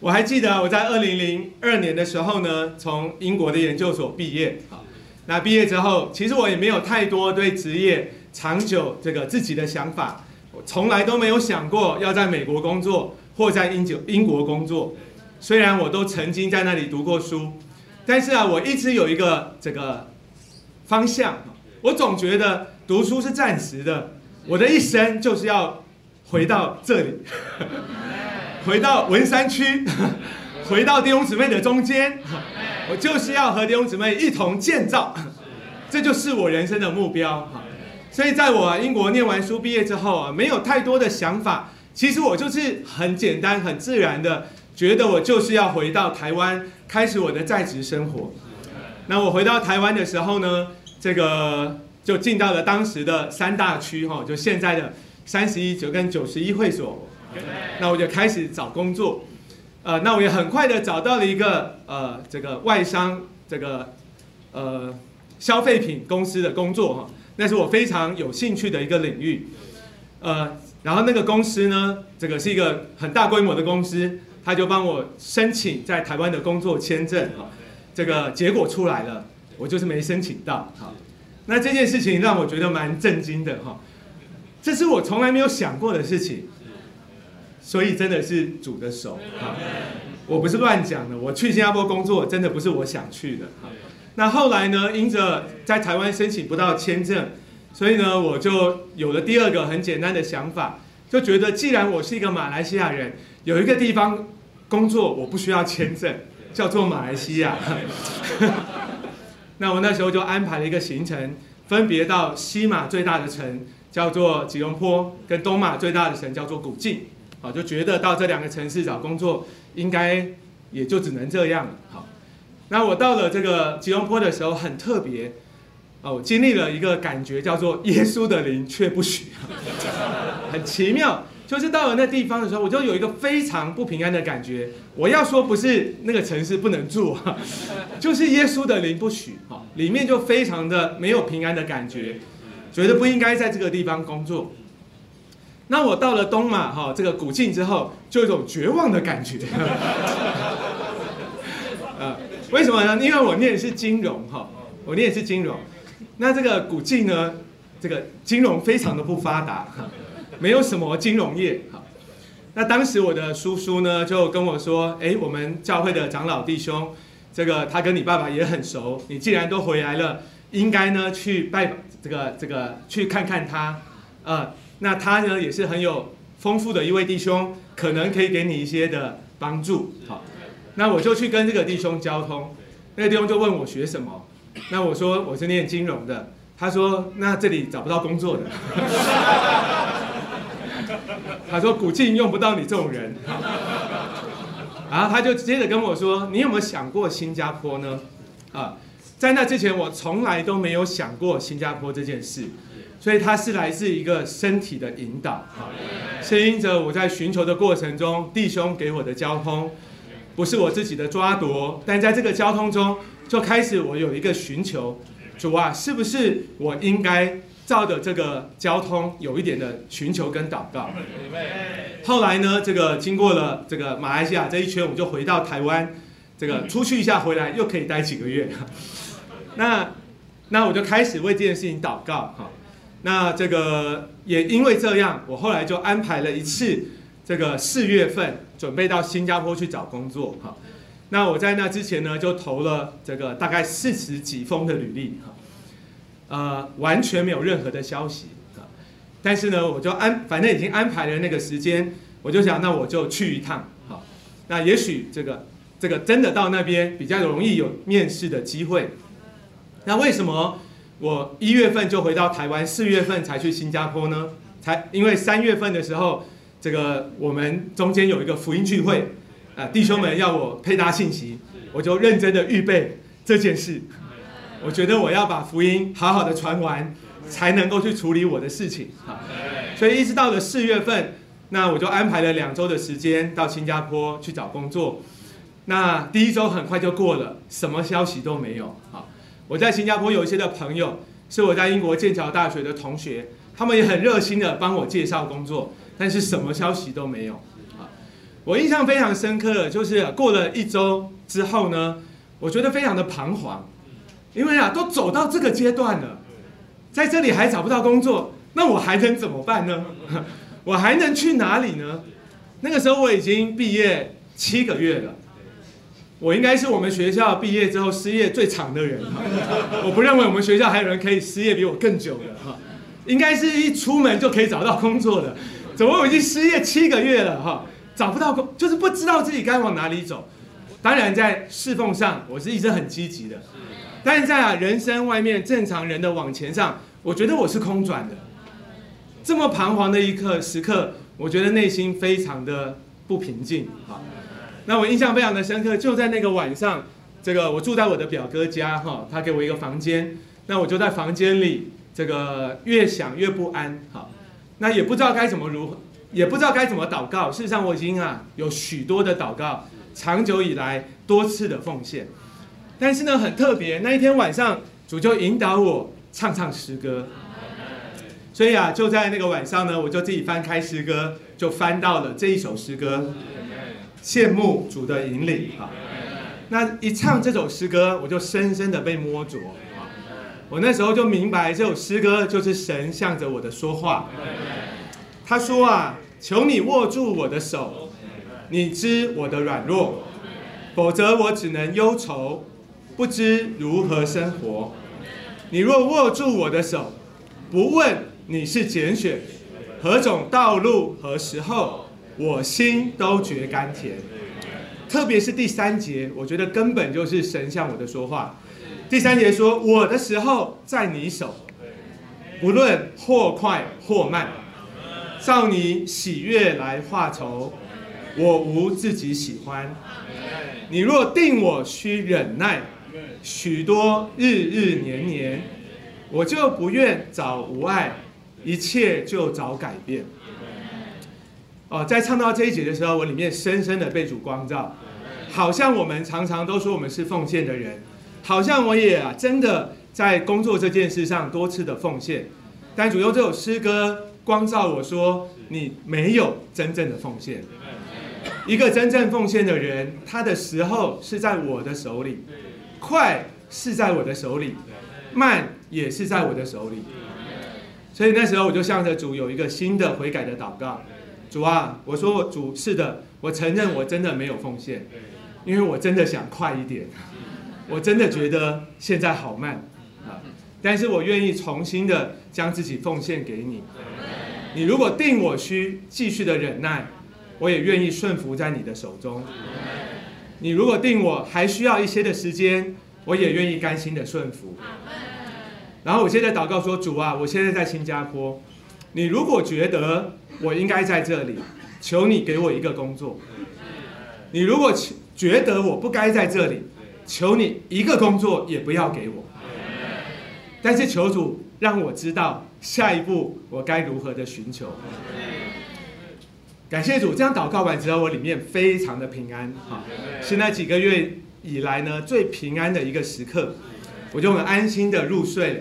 我还记得我在二零零二年的时候呢，从英国的研究所毕业。好，那毕业之后，其实我也没有太多对职业长久这个自己的想法，我从来都没有想过要在美国工作或在英九英国工作。虽然我都曾经在那里读过书，但是啊，我一直有一个这个方向，我总觉得读书是暂时的，我的一生就是要回到这里。回到文山区，回到弟兄姊妹的中间，我就是要和弟兄姊妹一同建造，这就是我人生的目标。所以在我英国念完书毕业之后啊，没有太多的想法，其实我就是很简单、很自然的觉得我就是要回到台湾，开始我的在职生活。那我回到台湾的时候呢，这个就进到了当时的三大区哈，就现在的三十一九跟九十一会所。那我就开始找工作，呃，那我也很快的找到了一个呃这个外商这个呃消费品公司的工作哈，那是我非常有兴趣的一个领域，呃，然后那个公司呢，这个是一个很大规模的公司，他就帮我申请在台湾的工作签证哈，这个结果出来了，我就是没申请到哈，那这件事情让我觉得蛮震惊的哈，这是我从来没有想过的事情。所以真的是主的手啊！我不是乱讲的。我去新加坡工作，真的不是我想去的。那后来呢？因着在台湾申请不到签证，所以呢，我就有了第二个很简单的想法，就觉得既然我是一个马来西亚人，有一个地方工作我不需要签证，叫做马来西亚。那我那时候就安排了一个行程，分别到西马最大的城叫做吉隆坡，跟东马最大的城叫做古晋。好，就觉得到这两个城市找工作，应该也就只能这样了。好，那我到了这个吉隆坡的时候很特别，哦，经历了一个感觉叫做耶稣的灵却不许，很奇妙。就是到了那地方的时候，我就有一个非常不平安的感觉。我要说不是那个城市不能住，就是耶稣的灵不许。哈，里面就非常的没有平安的感觉，觉得不应该在这个地方工作。那我到了东马哈这个古晋之后，就有一种绝望的感觉。呃，为什么呢？因为我念的是金融哈，我念的是金融。那这个古晋呢，这个金融非常的不发达，没有什么金融业。哈，那当时我的叔叔呢就跟我说：“哎，我们教会的长老弟兄，这个他跟你爸爸也很熟，你既然都回来了，应该呢去拜这个这个去看看他，呃。”那他呢也是很有丰富的一位弟兄，可能可以给你一些的帮助。好，那我就去跟这个弟兄交通，那个弟兄就问我学什么，那我说我是念金融的，他说那这里找不到工作的，他说古晋用不到你这种人，然后他就接着跟我说，你有没有想过新加坡呢？啊，在那之前我从来都没有想过新加坡这件事。所以它是来自一个身体的引导，牵引着我在寻求的过程中，弟兄给我的交通，不是我自己的抓夺，但在这个交通中，就开始我有一个寻求，主啊，是不是我应该照着这个交通有一点的寻求跟祷告？后来呢，这个经过了这个马来西亚这一圈，我就回到台湾，这个出去一下回来又可以待几个月，那那我就开始为这件事情祷告，哈。那这个也因为这样，我后来就安排了一次，这个四月份准备到新加坡去找工作哈。那我在那之前呢，就投了这个大概四十几封的履历哈，呃，完全没有任何的消息啊。但是呢，我就安，反正已经安排了那个时间，我就想，那我就去一趟哈。那也许这个这个真的到那边比较容易有面试的机会。那为什么？我一月份就回到台湾，四月份才去新加坡呢。才因为三月份的时候，这个我们中间有一个福音聚会，啊，弟兄们要我配搭信息，我就认真的预备这件事。我觉得我要把福音好好的传完，才能够去处理我的事情。好，所以一直到了四月份，那我就安排了两周的时间到新加坡去找工作。那第一周很快就过了，什么消息都没有。好。我在新加坡有一些的朋友，是我在英国剑桥大学的同学，他们也很热心的帮我介绍工作，但是什么消息都没有啊。我印象非常深刻的，就是过了一周之后呢，我觉得非常的彷徨，因为啊，都走到这个阶段了，在这里还找不到工作，那我还能怎么办呢？我还能去哪里呢？那个时候我已经毕业七个月了，我应该是我们学校毕业之后失业最长的人哈。我不认为我们学校还有人可以失业比我更久的哈，应该是一出门就可以找到工作的。怎么我已经失业七个月了哈？找不到工，就是不知道自己该往哪里走。当然，在侍奉上，我是一直很积极的。但是在啊人生外面正常人的往前上，我觉得我是空转的。这么彷徨的一刻时刻，我觉得内心非常的不平静啊。那我印象非常的深刻，就在那个晚上，这个我住在我的表哥家哈，他给我一个房间，那我就在房间里，这个越想越不安哈。那也不知道该怎么如何。也不知道该怎么祷告。事实上，我已经啊有许多的祷告，长久以来多次的奉献。但是呢，很特别，那一天晚上，主就引导我唱唱诗歌。所以啊，就在那个晚上呢，我就自己翻开诗歌，就翻到了这一首诗歌。羡慕主的引领啊！那一唱这首诗歌，我就深深的被摸着。我那时候就明白，这首诗歌就是神向着我的说话。他说啊，求你握住我的手，你知我的软弱，否则我只能忧愁，不知如何生活。你若握住我的手，不问你是拣选何种道路和时候，我心都觉甘甜。特别是第三节，我觉得根本就是神向我的说话。第三节说，我的时候在你手，不论或快或慢。照你喜悦来化愁，我无自己喜欢。你若定我需忍耐许多日日年年，我就不愿早无爱，一切就早改变。哦，在唱到这一节的时候，我里面深深的被主光照，好像我们常常都说我们是奉献的人，好像我也啊真的在工作这件事上多次的奉献，但主用这首诗歌。光照我说：“你没有真正的奉献。一个真正奉献的人，他的时候是在我的手里，快是在我的手里，慢也是在我的手里。所以那时候我就向着主有一个新的悔改的祷告。主啊，我说我主是的，我承认我真的没有奉献，因为我真的想快一点，我真的觉得现在好慢啊。但是我愿意重新的将自己奉献给你。”你如果定我需继续的忍耐，我也愿意顺服在你的手中。你如果定我还需要一些的时间，我也愿意甘心的顺服。然后我现在祷告说：主啊，我现在在新加坡，你如果觉得我应该在这里，求你给我一个工作。你如果觉得我不该在这里，求你一个工作也不要给我。但是求主让我知道。下一步我该如何的寻求？感谢主，这样祷告完之后，我里面非常的平安。哈，现在几个月以来呢，最平安的一个时刻，我就很安心的入睡了。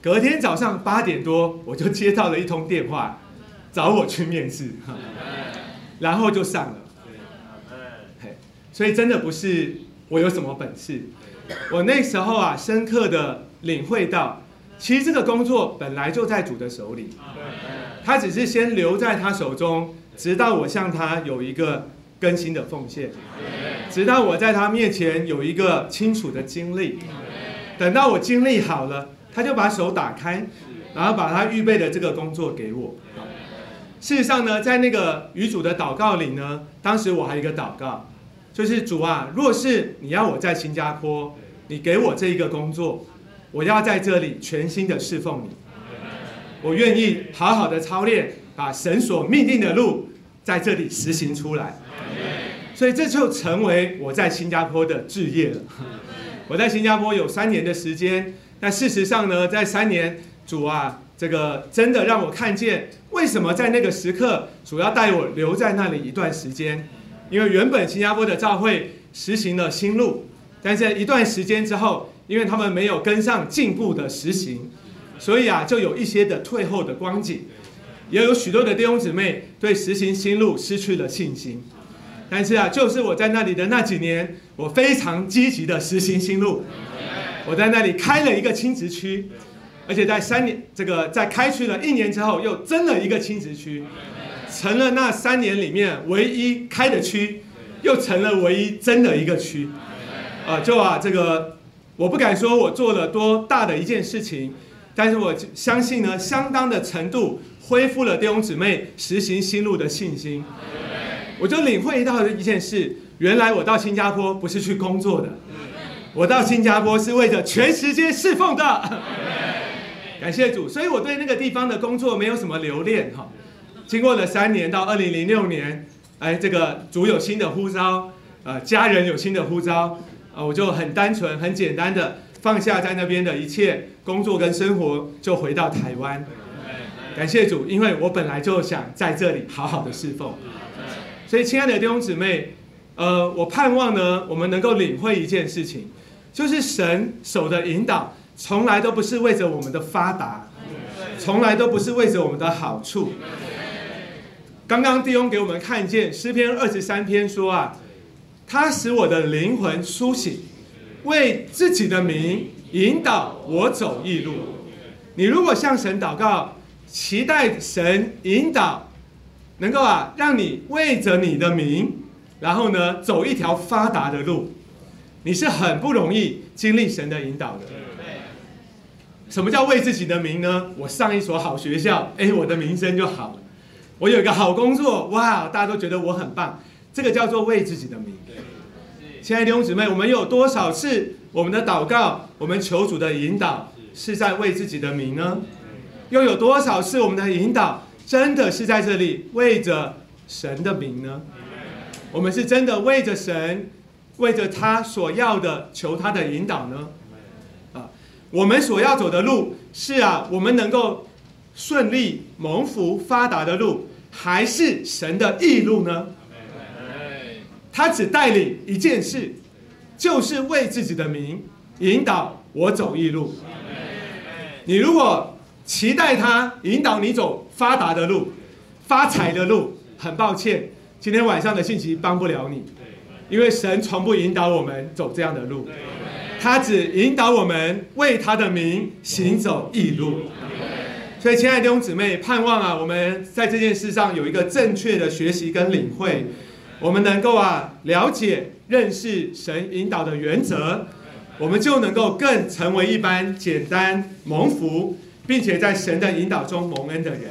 隔天早上八点多，我就接到了一通电话，找我去面试。然后就上了。所以真的不是我有什么本事，我那时候啊，深刻的领会到。其实这个工作本来就在主的手里，他只是先留在他手中，直到我向他有一个更新的奉献，直到我在他面前有一个清楚的经历，等到我经历好了，他就把手打开，然后把他预备的这个工作给我。事实上呢，在那个与主的祷告里呢，当时我还有一个祷告，就是主啊，若是你要我在新加坡，你给我这一个工作。我要在这里全心的侍奉你，我愿意好好的操练，把神所命定的路在这里实行出来。所以这就成为我在新加坡的置业了。我在新加坡有三年的时间，但事实上呢，在三年主啊，这个真的让我看见为什么在那个时刻主要带我留在那里一段时间，因为原本新加坡的教会实行了新路，但是一段时间之后。因为他们没有跟上进步的实行，所以啊，就有一些的退后的光景，也有许多的弟兄姊妹对实行新路失去了信心。但是啊，就是我在那里的那几年，我非常积极的实行新路。我在那里开了一个亲职区，而且在三年这个在开区了一年之后，又增了一个亲职区，成了那三年里面唯一开的区，又成了唯一增的一个区。啊，就啊，这个我不敢说我做了多大的一件事情，但是我相信呢，相当的程度恢复了弟兄姊妹实行新路的信心。我就领会到一件事，原来我到新加坡不是去工作的。我到新加坡是为着全时间侍奉的，感谢主，所以我对那个地方的工作没有什么留恋哈。经过了三年到二零零六年，哎，这个主有新的呼召，呃，家人有新的呼召，啊，我就很单纯、很简单的放下在那边的一切工作跟生活，就回到台湾。感谢主，因为我本来就想在这里好好的侍奉。所以，亲爱的弟兄姊妹，呃，我盼望呢，我们能够领会一件事情。就是神手的引导，从来都不是为着我们的发达，从来都不是为着我们的好处。刚刚弟兄给我们看见诗篇二十三篇说啊，他使我的灵魂苏醒，为自己的名引导我走义路。你如果向神祷告，期待神引导，能够啊让你为着你的名，然后呢走一条发达的路。你是很不容易经历神的引导的。什么叫为自己的名呢？我上一所好学校，哎，我的名声就好了。我有一个好工作，哇，大家都觉得我很棒。这个叫做为自己的名。亲爱的弟兄姊妹，我们有多少次我们的祷告，我们求主的引导是在为自己的名呢？又有多少次我们的引导真的是在这里为着神的名呢？我们是真的为着神。为着他所要的，求他的引导呢？啊，我们所要走的路是啊，我们能够顺利蒙福发达的路，还是神的义路呢？他只带领一件事，就是为自己的名引导我走义路。你如果期待他引导你走发达的路、发财的路，很抱歉，今天晚上的信息帮不了你。因为神从不引导我们走这样的路，他只引导我们为他的名行走义路。所以，亲爱的弟兄姊妹，盼望啊，我们在这件事上有一个正确的学习跟领会，我们能够啊了解认识神引导的原则，我们就能够更成为一般简单蒙福，并且在神的引导中蒙恩的人。